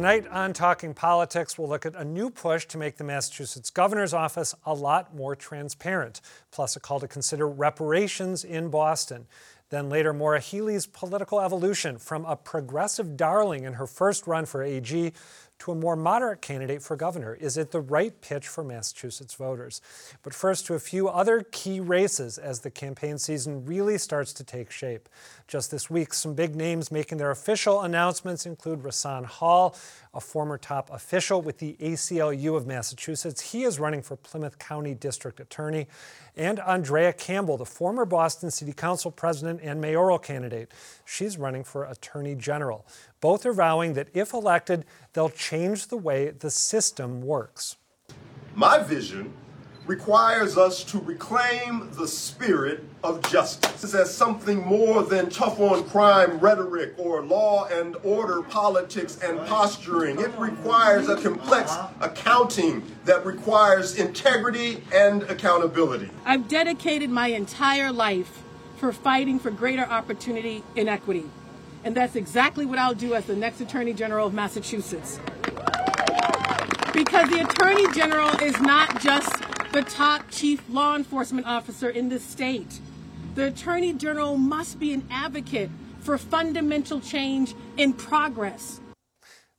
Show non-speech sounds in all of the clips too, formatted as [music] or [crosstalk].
Tonight on Talking Politics, we'll look at a new push to make the Massachusetts governor's office a lot more transparent, plus a call to consider reparations in Boston. Then later, Maura Healey's political evolution from a progressive darling in her first run for AG to a more moderate candidate for governor? Is it the right pitch for Massachusetts voters? But first, to a few other key races as the campaign season really starts to take shape. Just this week, some big names making their official announcements include Rahsaan Hall, a former top official with the ACLU of Massachusetts. He is running for Plymouth County District Attorney, and Andrea Campbell, the former Boston City Council president and mayoral candidate. She's running for Attorney General. Both are vowing that if elected, they'll change the way the system works. My vision requires us to reclaim the spirit of justice as something more than tough on crime rhetoric or law and order politics and posturing. It requires a complex accounting that requires integrity and accountability. I've dedicated my entire life for fighting for greater opportunity and equity. And that's exactly what I'll do as the next Attorney General of Massachusetts. Because the Attorney General is not just the top chief law enforcement officer in this state. The Attorney General must be an advocate for fundamental change in progress.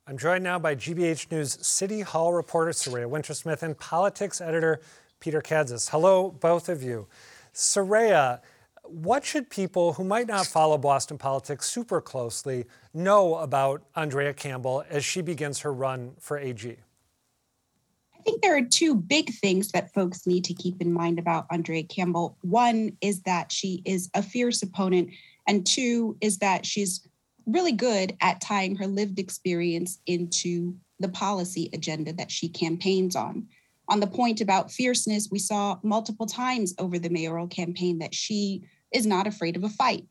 I'm joined now by GBH News City Hall reporter Saraya Wintersmith and politics editor Peter Kadzis. Hello, both of you. Saraya, what should people who might not follow Boston politics super closely know about Andrea Campbell as she begins her run for AG? I think there are two big things that folks need to keep in mind about Andrea Campbell. One is that she is a fierce opponent, and two is that she's really good at tying her lived experience into the policy agenda that she campaigns on. On the point about fierceness, we saw multiple times over the mayoral campaign that she is not afraid of a fight.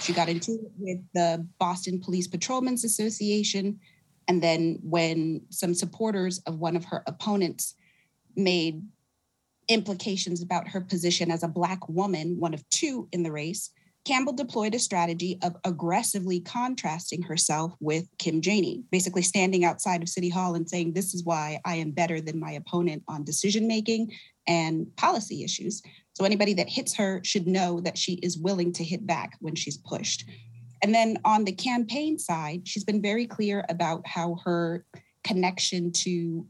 She got into it with the Boston Police Patrolmen's Association. And then when some supporters of one of her opponents made implications about her position as a Black woman, one of two in the race, Campbell deployed a strategy of aggressively contrasting herself with Kim Janey, basically standing outside of City Hall and saying, This is why I am better than my opponent on decision making and policy issues. So anybody that hits her should know that she is willing to hit back when she's pushed. And then on the campaign side, she's been very clear about how her connection to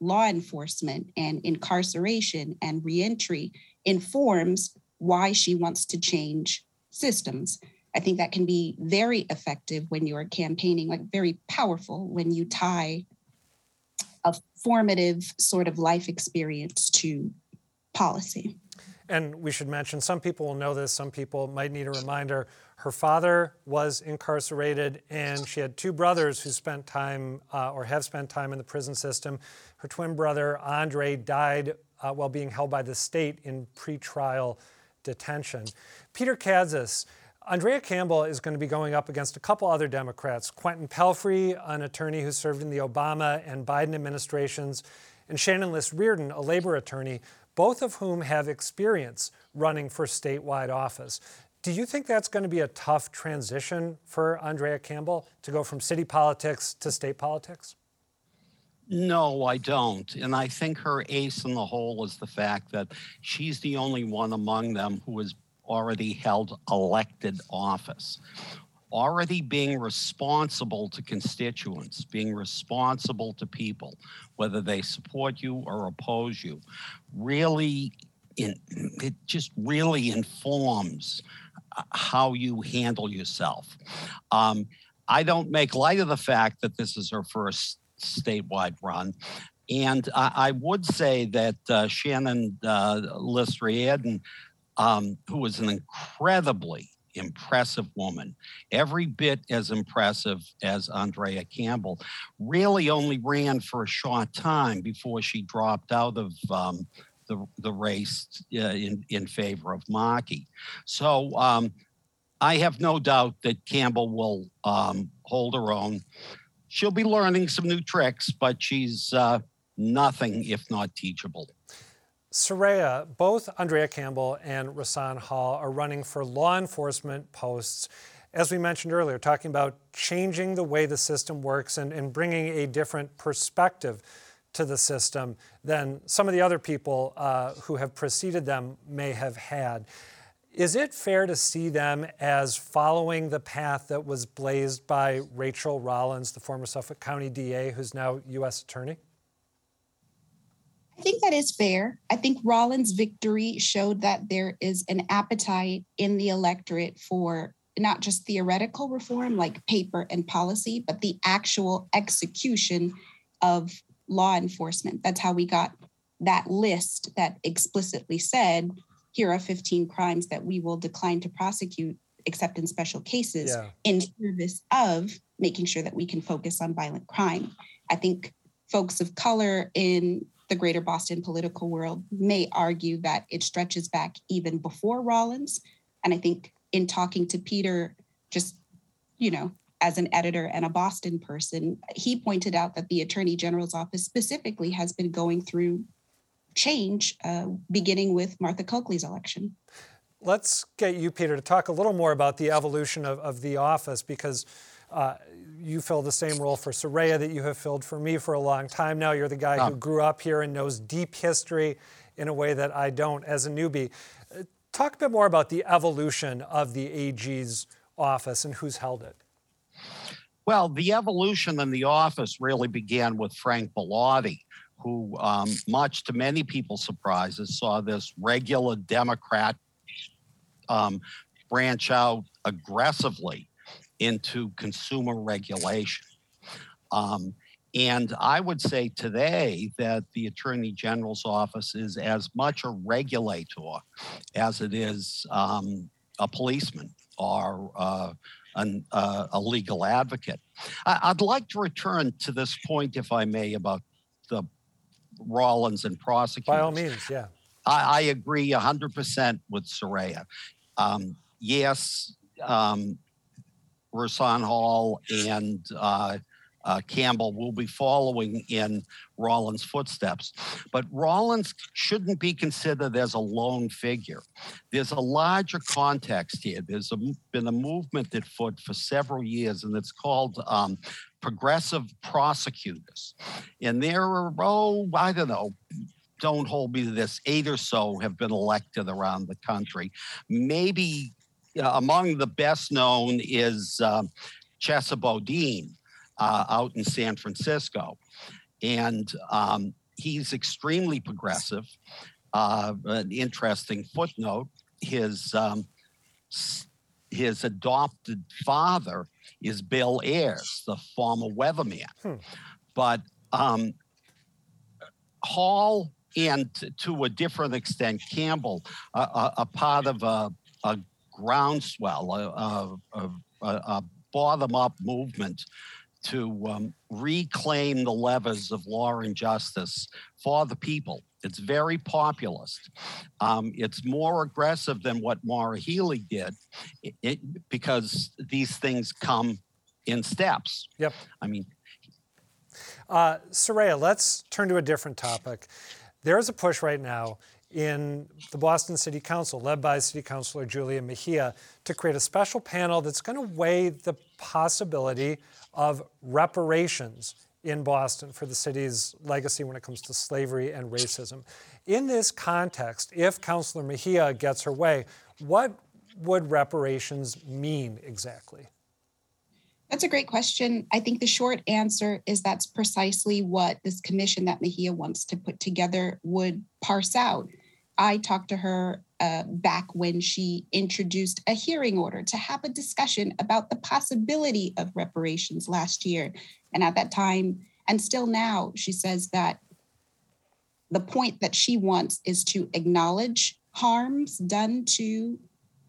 law enforcement and incarceration and reentry informs why she wants to change systems. I think that can be very effective when you're campaigning, like very powerful when you tie a formative sort of life experience to policy. And we should mention some people will know this, some people might need a reminder. Her father was incarcerated, and she had two brothers who spent time uh, or have spent time in the prison system. Her twin brother, Andre, died uh, while being held by the state in pretrial detention. Peter Kadzis, Andrea Campbell is going to be going up against a couple other Democrats Quentin Palfrey, an attorney who served in the Obama and Biden administrations, and Shannon Liss Riordan, a labor attorney both of whom have experience running for statewide office. Do you think that's going to be a tough transition for Andrea Campbell to go from city politics to state politics? No, I don't. And I think her ace in the hole is the fact that she's the only one among them who has already held elected office already being responsible to constituents, being responsible to people, whether they support you or oppose you, really, in, it just really informs uh, how you handle yourself. Um, I don't make light of the fact that this is her first statewide run. And I, I would say that uh, Shannon uh, Liss-Riordan, um, who was an incredibly impressive woman, every bit as impressive as Andrea Campbell, really only ran for a short time before she dropped out of um, the, the race uh, in, in favor of Markey. So um, I have no doubt that Campbell will um, hold her own. She'll be learning some new tricks, but she's uh, nothing if not teachable. Saraya, both Andrea Campbell and Rahsaan Hall are running for law enforcement posts. As we mentioned earlier, talking about changing the way the system works and, and bringing a different perspective to the system than some of the other people uh, who have preceded them may have had. Is it fair to see them as following the path that was blazed by Rachael Rollins, the former Suffolk County DA, who's now U.S. Attorney? I think that is fair. I think Rollins' victory showed that there is an appetite in the electorate for not just theoretical reform like paper and policy, but the actual execution of law enforcement. That's how we got that list that explicitly said here are 15 crimes that we will decline to prosecute except in special cases yeah. in service of making sure that we can focus on violent crime. I think folks of color in the greater Boston political world may argue that it stretches back even before Rollins. And I think in talking to Peter, just, you know, as an editor and a Boston person, he pointed out that the Attorney General's office specifically has been going through change, uh, beginning with Martha Coakley's election. Let's get you, Peter, to talk a little more about the evolution of, of the office because uh, you fill the same role for Saraya that you have filled for me for a long time now. You're the guy oh. who grew up here and knows deep history in a way that I don't as a newbie. Uh, talk a bit more about the evolution of the AG's office and who's held it. Well, the evolution in the office really began with Frank Bellotti, who, um, much to many people's surprises, saw this regular Democrat um, branch out aggressively into consumer regulation. Um, and I would say today that the Attorney General's office is as much a regulator as it is um, a policeman or uh, an, uh, a legal advocate. I, would like to return to this point, if I may, about the Rollins and prosecutors. By all means, yeah. I, I agree 100% with Saraya. Um, yes, um, Rahsaan Hall and uh, uh, Campbell will be following in Rollins' footsteps. But Rollins shouldn't be considered as a lone figure. There's a larger context here. There's a, been a movement at foot for several years, and it's called um, progressive prosecutors. And there are, oh, I don't know, don't hold me to this, eight or so have been elected around the country. Maybe among the best known is uh, uh, out in San Francisco. And um, he's extremely progressive. Uh, an interesting footnote his, um, his adopted father is Bill Ayers, the former weatherman. Hmm. But um, Hall and to a different extent Campbell are, a part of a, a groundswell, a, a, a bottom up movement to um, reclaim the levers of law and justice for the people. It's very populist. Um, it's more aggressive than what Maura Healey did it, it, because these things come in steps. Yep. I mean, uh, Saraya, let's turn to a different topic. There's a push right now in the Boston City Council, led by City Councilor Julia Mejia, to create a special panel that's going to weigh the possibility of reparations in Boston for the city's legacy when it comes to slavery and racism. In this context, if Councilor Mejia gets her way, what would reparations mean exactly? That's a great question. I think the short answer is that's precisely what this commission that Mejia wants to put together would parse out. I talked to her uh, back when she introduced a hearing order to have a discussion about the possibility of reparations last year. And at that time, and still now, she says that the point that she wants is to acknowledge harms done to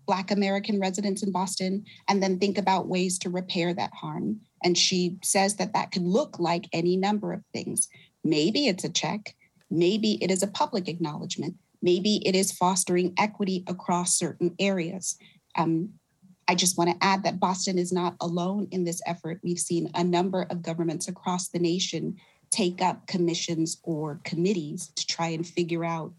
Black American residents in Boston and then think about ways to repair that harm. And she says that that could look like any number of things. Maybe it's a check, maybe it is a public acknowledgement, Maybe it is fostering equity across certain areas. Um, I just want to add that Boston is not alone in this effort. We've seen a number of governments across the nation take up commissions or committees to try and figure out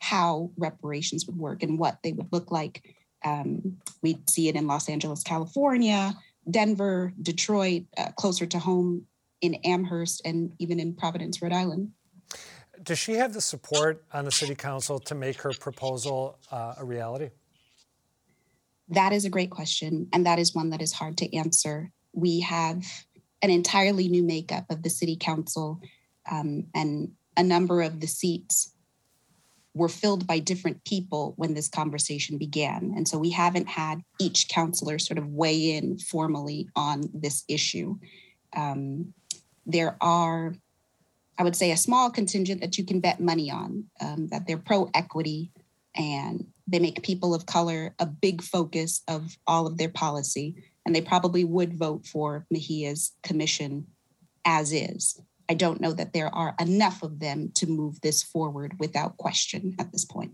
how reparations would work and what they would look like. Um, we see it in Los Angeles, California. Denver, Detroit, uh, closer to home in Amherst, and even in Providence, Rhode Island. Does she have the support on the city council to make her proposal uh, a reality? That is a great question, and that is one that is hard to answer. We have an entirely new makeup of the city council, um, and a number of the seats were filled by different people when this conversation began. And so we haven't had each councilor sort of weigh in formally on this issue. Um, there are, I would say, a small contingent that you can bet money on, um, that they're pro equity and they make people of color a big focus of all of their policy. And they probably would vote for Mejia's commission as is. I don't know that there are enough of them to move this forward without question at this point.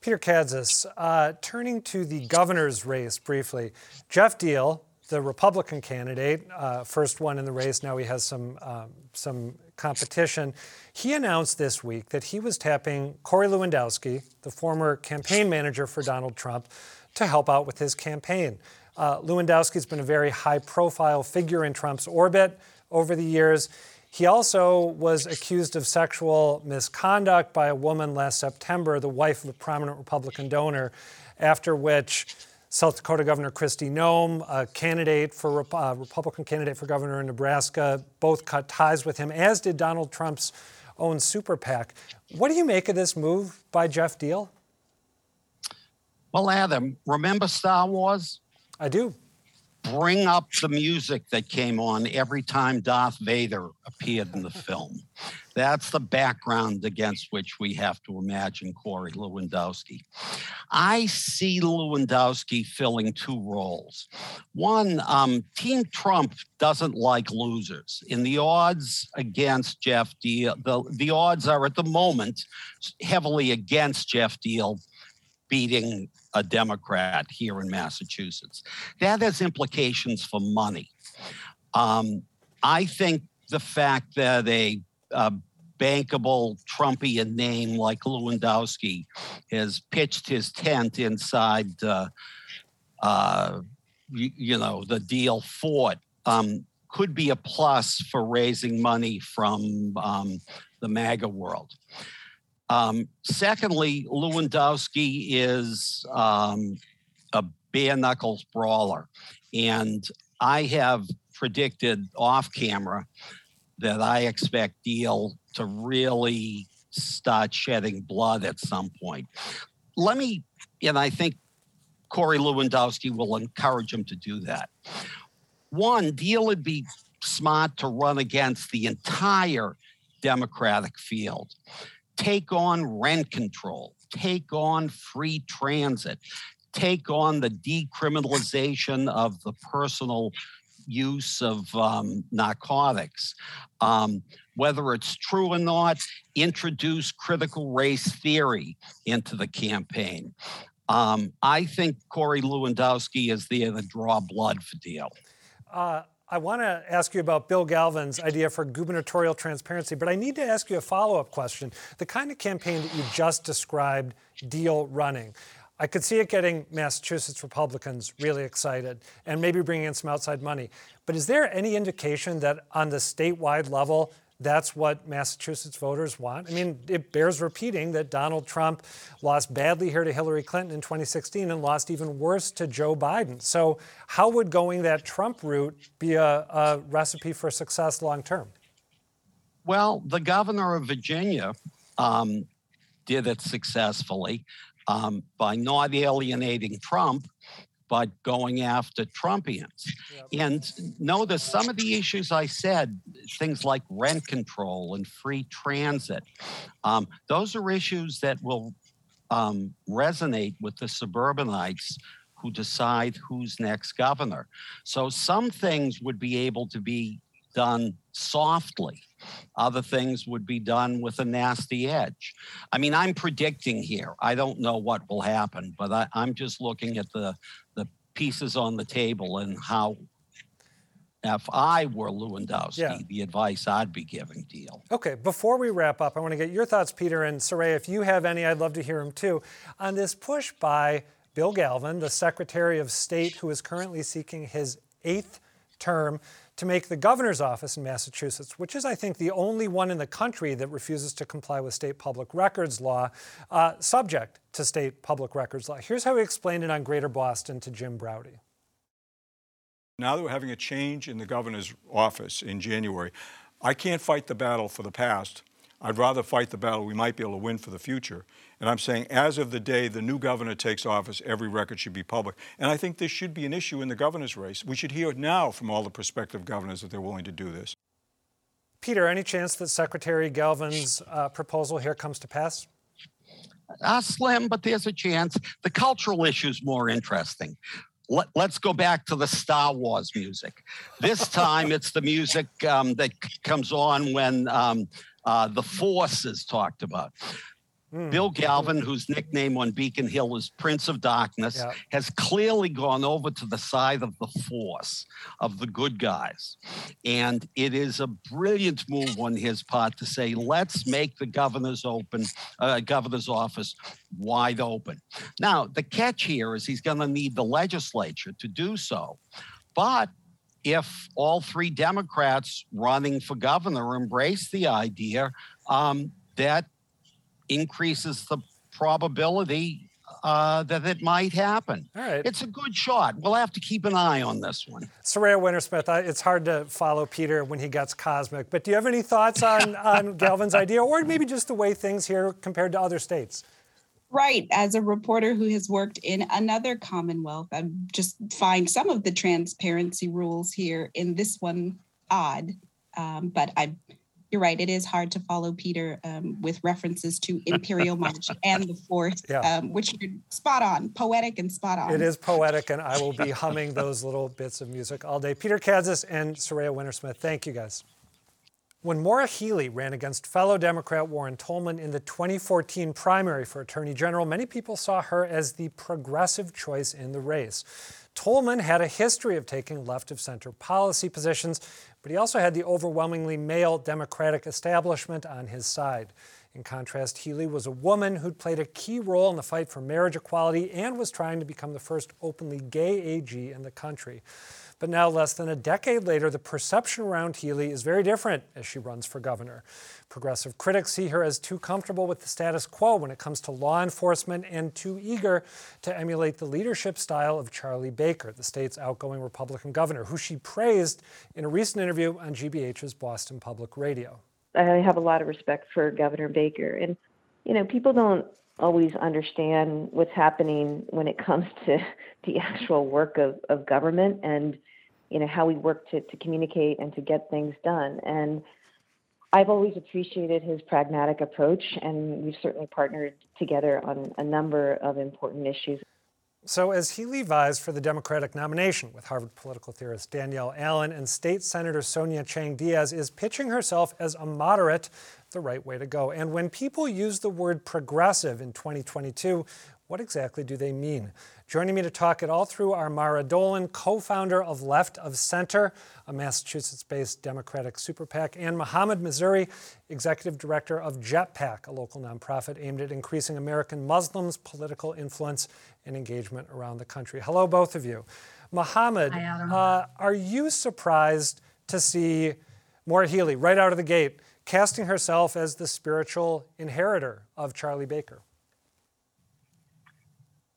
Peter Kadzis, uh, turning to the governor's race briefly, Geoff Diehl, the Republican candidate, uh, first one in the race. Now he has some um, some competition. He announced this week that he was tapping Corey Lewandowski, the former campaign manager for Donald Trump, to help out with his campaign. Uh, Lewandowski's been a very high-profile figure in Trump's orbit over the years. He also was accused of sexual misconduct by a woman last September, the wife of a prominent Republican donor, after which South Dakota Governor Kristi Noem, a candidate for uh, Republican candidate for governor in Nebraska, both cut ties with him, as did Donald Trump's own super PAC. What do you make of this move by Geoff Diehl? Well, Adam, remember Star Wars? I do bring up the music that came on every time Darth Vader appeared in the film. That's the background against which we have to imagine Corey Lewandowski. I see Lewandowski filling two roles. One, um, Team Trump doesn't like losers. In the odds against Geoff Diehl, the, the odds are at the moment heavily against Geoff Diehl beating a Democrat here in Massachusetts. That has implications for money. Um, I think the fact that a, a bankable Trumpian name like Lewandowski has pitched his tent inside, uh, uh, you, you, know, the Diehl fort um, could be a plus for raising money from um, the MAGA world. Um, secondly, Lewandowski is um, a bare knuckles brawler. And I have predicted off camera that I expect Diehl to really start shedding blood at some point. Let me, and I think Corey Lewandowski will encourage him to do that. One, Diehl would be smart to run against the entire Democratic field take on rent control, take on free transit, take on the decriminalization of the personal use of um, narcotics. Um, whether it's true or not, introduce critical race theory into the campaign. Um, I think Corey Lewandowski is there to draw blood for Diehl. Uh, I want to ask you about Bill Galvin's idea for gubernatorial transparency, but I need to ask you a follow up question. The kind of campaign that you just described Diehl running, I could see it getting Massachusetts Republicans really excited and maybe bringing in some outside money. But is there any indication that on the statewide level, that's what Massachusetts voters want. I mean, it bears repeating that Donald Trump lost badly here to Hillary Clinton in 2016 and lost even worse to Joe Biden. So, how would going that Trump route be a, a recipe for success long term? Well, the governor of Virginia um, did it successfully um, by not alienating Trump but going after Trumpians. Yep. And notice some of the issues I said, things like rent control and free transit, um, those are issues that will um, resonate with the suburbanites who decide who's next governor. So some things would be able to be done softly. Other things would be done with a nasty edge. I mean, I'm predicting here. I don't know what will happen, but I, am just looking at the the pieces on the table and how if I were Lewandowski, yeah. the advice I'd be giving Diehl. Okay, before we wrap up, I want to get your thoughts, Peter and Saraya. If you have any, I'd love to hear them too. On this push by Bill Galvin, the Secretary of State who is currently seeking his eighth term to make the governor's office in Massachusetts, which is, I think, the only one in the country that refuses to comply with state public records law, uh, subject to state public records law. Here's how he explained it on Greater Boston to Jim Braude. Now that we're having a change in the governor's office in January, I can't fight the battle for the past. I'd rather fight the battle we might be able to win for the future. And I'm saying, as of the day the new governor takes office, every record should be public. And I think this should be an issue in the governor's race. We should hear now from all the prospective governors that they're willing to do this. Peter, any chance that Secretary Galvin's uh, proposal here comes to pass? Uh, slim, but there's a chance. The cultural issue is more interesting. Let, us go back to the Star Wars music. This time it's the music um, that c- comes on when um, uh, the Force is talked about. Mm. Bill Galvin, whose nickname on Beacon Hill is Prince of Darkness, yeah. has clearly gone over to the side of the force of the good guys. And it is a brilliant move on his part to say, let's make the governor's open, uh, governor's office wide open. Now, the catch here is he's going to need the legislature to do so. But if all three Democrats running for governor embrace the idea, um, that increases the probability uh, that it might happen. All right. It's a good shot. We'll have to keep an eye on this one. Saraya Wintersmith, it's hard to follow Peter when he gets cosmic, but do you have any thoughts on, [laughs] on Galvin's idea or maybe just the way things here compared to other states? Right. As a reporter who has worked in another Commonwealth, I just find some of the transparency rules here in this one odd. Um, but I you're right. It is hard to follow Peter um, with references to Imperial March [laughs] and the Force, yeah. um, which are spot on, poetic and spot on. It is poetic, and I will be [laughs] humming those little bits of music all day. Peter Kadzis and Saraya Wintersmith, thank you guys. When Maura Healey ran against fellow Democrat Warren Tolman in the 2014 primary for Attorney General, many people saw her as the progressive choice in the race. Tolman had a history of taking left of center policy positions, but he also had the overwhelmingly male Democratic establishment on his side. In contrast, Healey was a woman who'd played a key role in the fight for marriage equality and was trying to become the first openly gay AG in the country. But now, less than a decade later, the perception around Healey is very different as she runs for governor. Progressive critics see her as too comfortable with the status quo when it comes to law enforcement and too eager to emulate the leadership style of Charlie Baker, the state's outgoing Republican governor, who she praised in a recent interview on GBH's Boston Public Radio. I have a lot of respect for Governor Baker. And, you know, people don't always understand what's happening when it comes to [laughs] the actual work of, of government and you know how we work to, to communicate and to get things done and i've always appreciated his pragmatic approach and we've certainly partnered together on a number of important issues so, as Healey vies for the Democratic nomination with Harvard political theorist Danielle Allen and State Senator Sonia Chang Diaz is pitching herself as a moderate, the right way to go. And when people use the word progressive in 2022, what exactly do they mean? Joining me to talk it all through are Mara Dolan, co founder of Left of Center, a Massachusetts based Democratic super PAC, and Mohammed Missouri, executive director of Jetpac, a local nonprofit aimed at increasing American Muslims' political influence and engagement around the country. Hello, both of you. Mohammed, uh, are you surprised to see Maura Healey right out of the gate casting herself as the spiritual inheritor of Charlie Baker?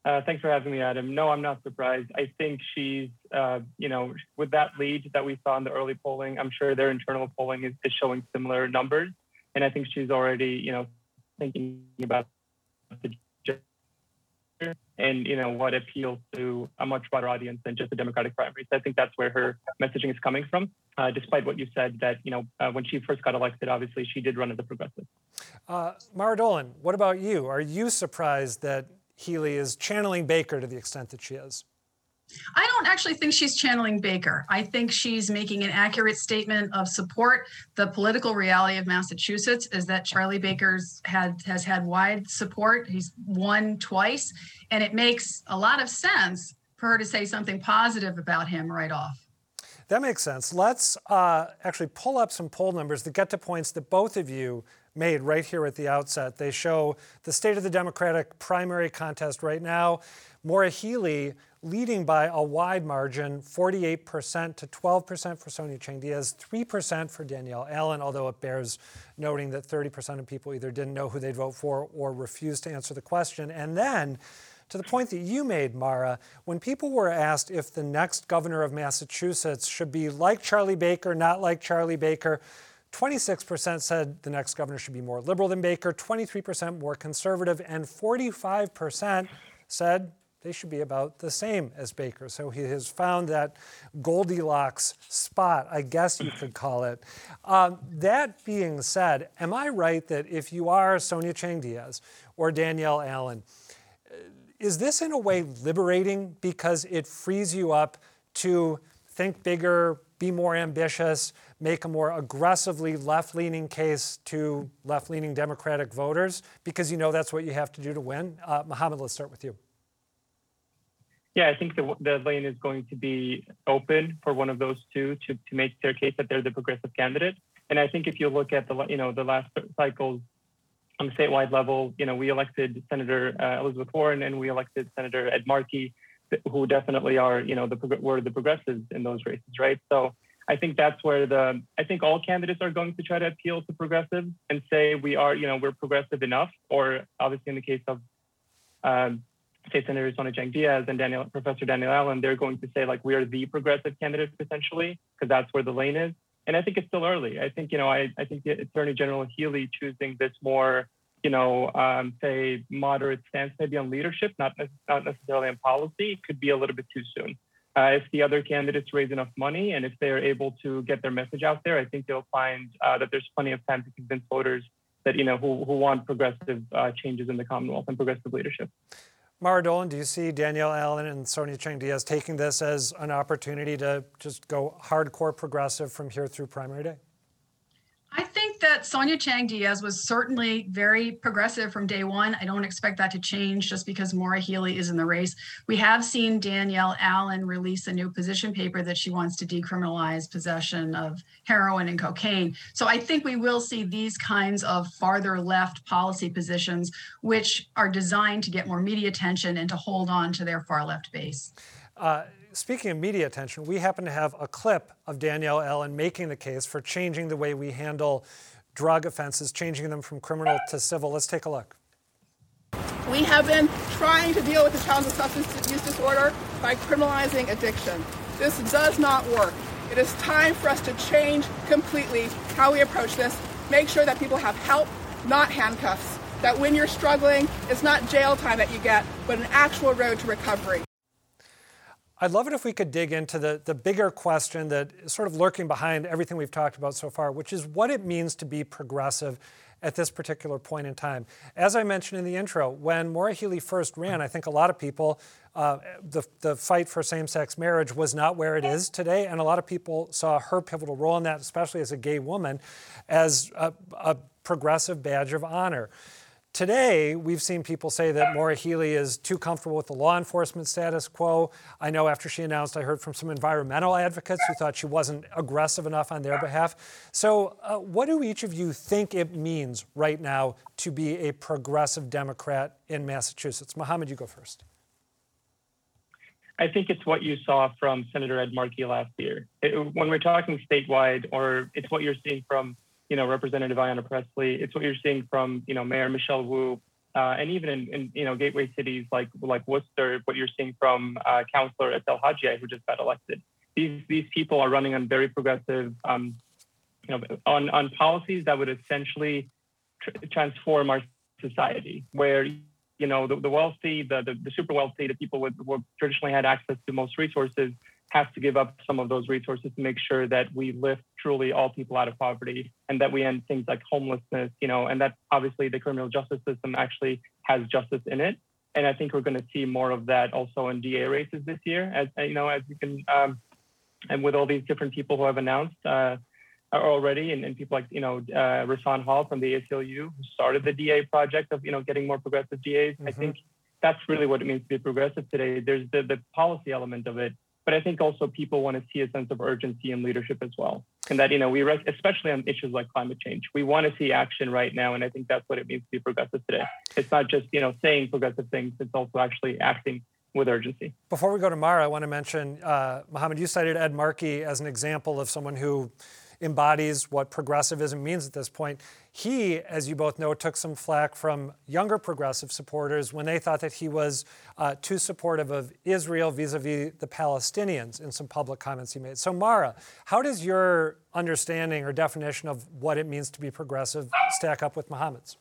Uh, thanks for having me, Adam. No, I'm not surprised. I think she's, uh, you know, with that lead that we saw in the early polling, I'm sure their internal polling is, is showing similar numbers. And I think she's already, you know, thinking about the and you know what appeals to a much broader audience than just the Democratic primaries. I think that's where her messaging is coming from. Uh, despite what you said, that you know uh, when she first got elected, obviously she did run as a progressive. Uh, Mara Dolan, what about you? Are you surprised that Healey is channeling Baker to the extent that she is? I don't actually think she's channeling Baker. I think she's making an accurate statement of support. The political reality of Massachusetts is that Charlie Baker's had has had wide support. He's won twice, and it makes a lot of sense for her to say something positive about him right off. That makes sense. Let's uh, actually pull up some poll numbers that get to points that both of you made right here at the outset. They show the state of the Democratic primary contest right now. Maura Healey leading by a wide margin 48% to 12% for Sonia Chang Diaz, 3% for Danielle Allen, although it bears noting that 30% of people either didn't know who they'd vote for or refused to answer the question. And then, to the point that you made, Mara, when people were asked if the next governor of Massachusetts should be like Charlie Baker, not like Charlie Baker, 26% said the next governor should be more liberal than Baker, 23% more conservative, and 45% said they should be about the same as Baker. So he has found that Goldilocks spot, I guess you could call it. Um, that being said, am I right that if you are Sonia Chang Diaz or Danielle Allen, uh, is this in a way liberating because it frees you up to think bigger, be more ambitious, make a more aggressively left leaning case to left leaning Democratic voters because you know that's what you have to do to win? Uh, Mohammed, let's start with you. Yeah, I think the, the lane is going to be open for one of those two to, to make their case that they're the progressive candidate. And I think if you look at the you know the last cycles on the statewide level, you know we elected Senator uh, Elizabeth Warren and we elected Senator Ed Markey, who definitely are you know the were the progressives in those races, right? So I think that's where the I think all candidates are going to try to appeal to progressives and say we are you know we're progressive enough, or obviously in the case of um, State Senator Sonia Chang Diaz and Danielle, Professor Danielle Allen, they're going to say like we are the progressive candidate potentially because that's where the lane is. And I think it's still early. I think you know I, I think the Attorney General Healey choosing this more you know um, say moderate stance maybe on leadership, not not necessarily on policy, could be a little bit too soon. Uh, if the other candidates raise enough money and if they are able to get their message out there, I think they'll find uh, that there's plenty of time to convince voters that you know who, who want progressive uh, changes in the Commonwealth and progressive leadership. Mara Dolan, do you see Danielle Allen and Sonia Chang Diaz taking this as an opportunity to just go hardcore progressive from here through primary day? I think that Sonia Chang Diaz was certainly very progressive from day one. I don't expect that to change just because Maura Healey is in the race. We have seen Danielle Allen release a new position paper that she wants to decriminalize possession of heroin and cocaine. So I think we will see these kinds of farther left policy positions, which are designed to get more media attention and to hold on to their far left base. Uh, speaking of media attention, we happen to have a clip of Danielle Allen making the case for changing the way we handle drug offenses, changing them from criminal to civil. Let's take a look. We have been trying to deal with the challenge of substance use disorder by criminalizing addiction. This does not work. It is time for us to change completely how we approach this. Make sure that people have help, not handcuffs. That when you're struggling, it's not jail time that you get, but an actual road to recovery. I'd love it if we could dig into the, the bigger question that is sort of lurking behind everything we've talked about so far, which is what it means to be progressive at this particular point in time. As I mentioned in the intro, when Maura Healey first ran, I think a lot of people, uh, the, the fight for same sex marriage was not where it is today, and a lot of people saw her pivotal role in that, especially as a gay woman, as a, a progressive badge of honor. Today, we've seen people say that Maura Healey is too comfortable with the law enforcement status quo. I know after she announced, I heard from some environmental advocates who thought she wasn't aggressive enough on their behalf. So, uh, what do each of you think it means right now to be a progressive Democrat in Massachusetts? Mohammed, you go first. I think it's what you saw from Senator Ed Markey last year. It, when we're talking statewide, or it's what you're seeing from you know, Representative Ayanna Pressley. It's what you're seeing from, you know, Mayor Michelle Wu, uh, and even in, in, you know, gateway cities like like Worcester, what you're seeing from uh, Councillor Etel Haxhiaj, who just got elected. These these people are running on very progressive, um, you know, on on policies that would essentially tr- transform our society, where you know the, the wealthy, the, the, the super wealthy, the people with who traditionally had access to most resources has to give up some of those resources to make sure that we lift truly all people out of poverty and that we end things like homelessness, you know, and that obviously the criminal justice system actually has justice in it. And I think we're going to see more of that also in DA races this year, as you know, as you can, um, and with all these different people who have announced uh, already, and, and, people like you know uh, Rahsaan Hall from the ACLU, who started the DA project of you know getting more progressive DAs. Mm-hmm. I think that's really what it means to be progressive today. There's the the policy element of it, but I think also people want to see a sense of urgency and leadership as well. And that you know we especially on issues like climate change we want to see action right now and i think that's what it means to be progressive today. It's not just you know saying progressive things it's also actually acting with urgency. Before we go to mara i want to mention uh, mohammed you cited ed markey as an example of someone who embodies what progressivism means at this point. He, as you both know, took some flack from younger progressive supporters when they thought that he was uh, too supportive of Israel vis a vis the Palestinians in some public comments he made. So, Mara, how does your understanding or definition of what it means to be progressive stack up with Mohammed's?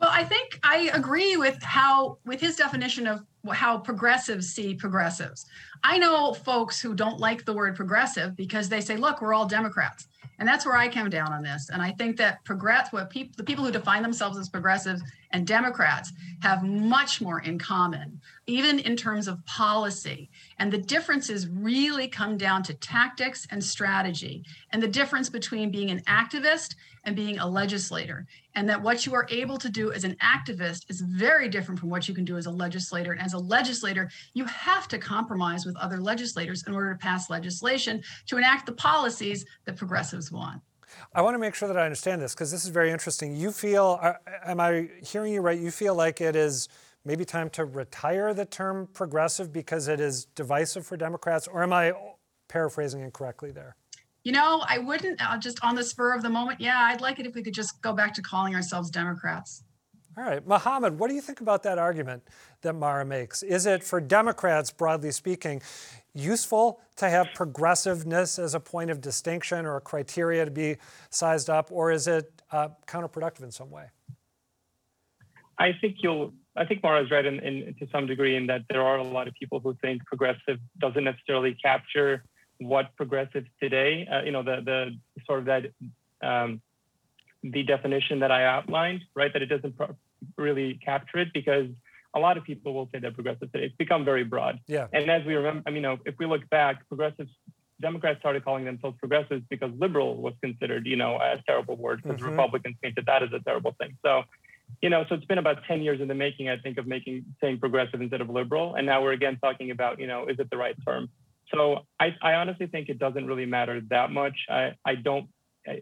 Well, I think I agree with how with his definition of how progressives see progressives. I know folks who don't like the word progressive because they say, "Look, we're all Democrats." And that's where I come down on this. And I think that progress what the people who define themselves as progressives and Democrats have much more in common, even in terms of policy. And the differences really come down to tactics and strategy, and the difference between being an activist and being a legislator. And that what you are able to do as an activist is very different from what you can do as a legislator. And as a legislator, you have to compromise with other legislators in order to pass legislation to enact the policies that progressives want. I want to make sure that I understand this because this is very interesting. You feel, uh, am I hearing you right? You feel like it is maybe time to retire the term progressive because it is divisive for Democrats, or am I paraphrasing incorrectly there? You know, I wouldn't uh, just on the spur of the moment. Yeah, I'd like it if we could just go back to calling ourselves Democrats. All right. Mohammed, what do you think about that argument that Mara makes? Is it, for Democrats, broadly speaking, useful to have progressiveness as a point of distinction or a criteria to be sized up, or is it uh, counterproductive in some way? I think you'll. I think Mara is right in, in, to some degree in that there are a lot of people who think progressive doesn't necessarily capture what progressives today. Uh, you know, the the sort of that um, the definition that I outlined, right? That it doesn't pro- really capture it because a lot of people will say they're progressive today. It's become very broad. Yeah. And as we remember, I mean, you know, if we look back, progressives, Democrats started calling themselves progressives because liberal was considered, you know, a terrible word because mm-hmm. Republicans painted that as a terrible thing. So, you know, so it's been about 10 years in the making, I think, of making saying progressive instead of liberal. And now we're again talking about, you know, is it the right term? So I, I honestly think it doesn't really matter that much. I, I don't,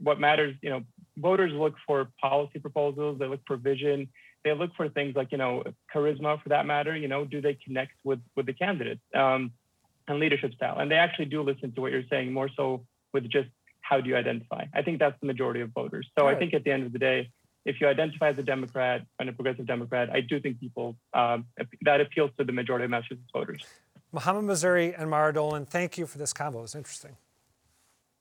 what matters, you know, voters look for policy proposals, they look for vision, they look for things like you know charisma for that matter you know do they connect with with the candidates um, and leadership style and they actually do listen to what you're saying more so with just how do you identify i think that's the majority of voters so right. i think at the end of the day if you identify as a democrat and a progressive democrat i do think people um, that appeals to the majority of massachusetts voters mohammed missouri and mara dolan thank you for this convo it was interesting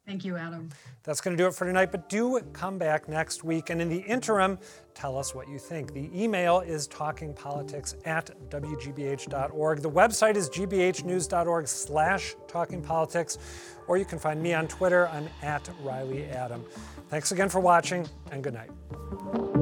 Thank you, Adam. That's going to do it for tonight, but do come back next week. And in the interim, tell us what you think. The email is talkingpolitics at wgbh.org. The website is gbhnews.org slash talkingpolitics, or you can find me on Twitter. I'm at Reilly Adam. Thanks again for watching, and good night.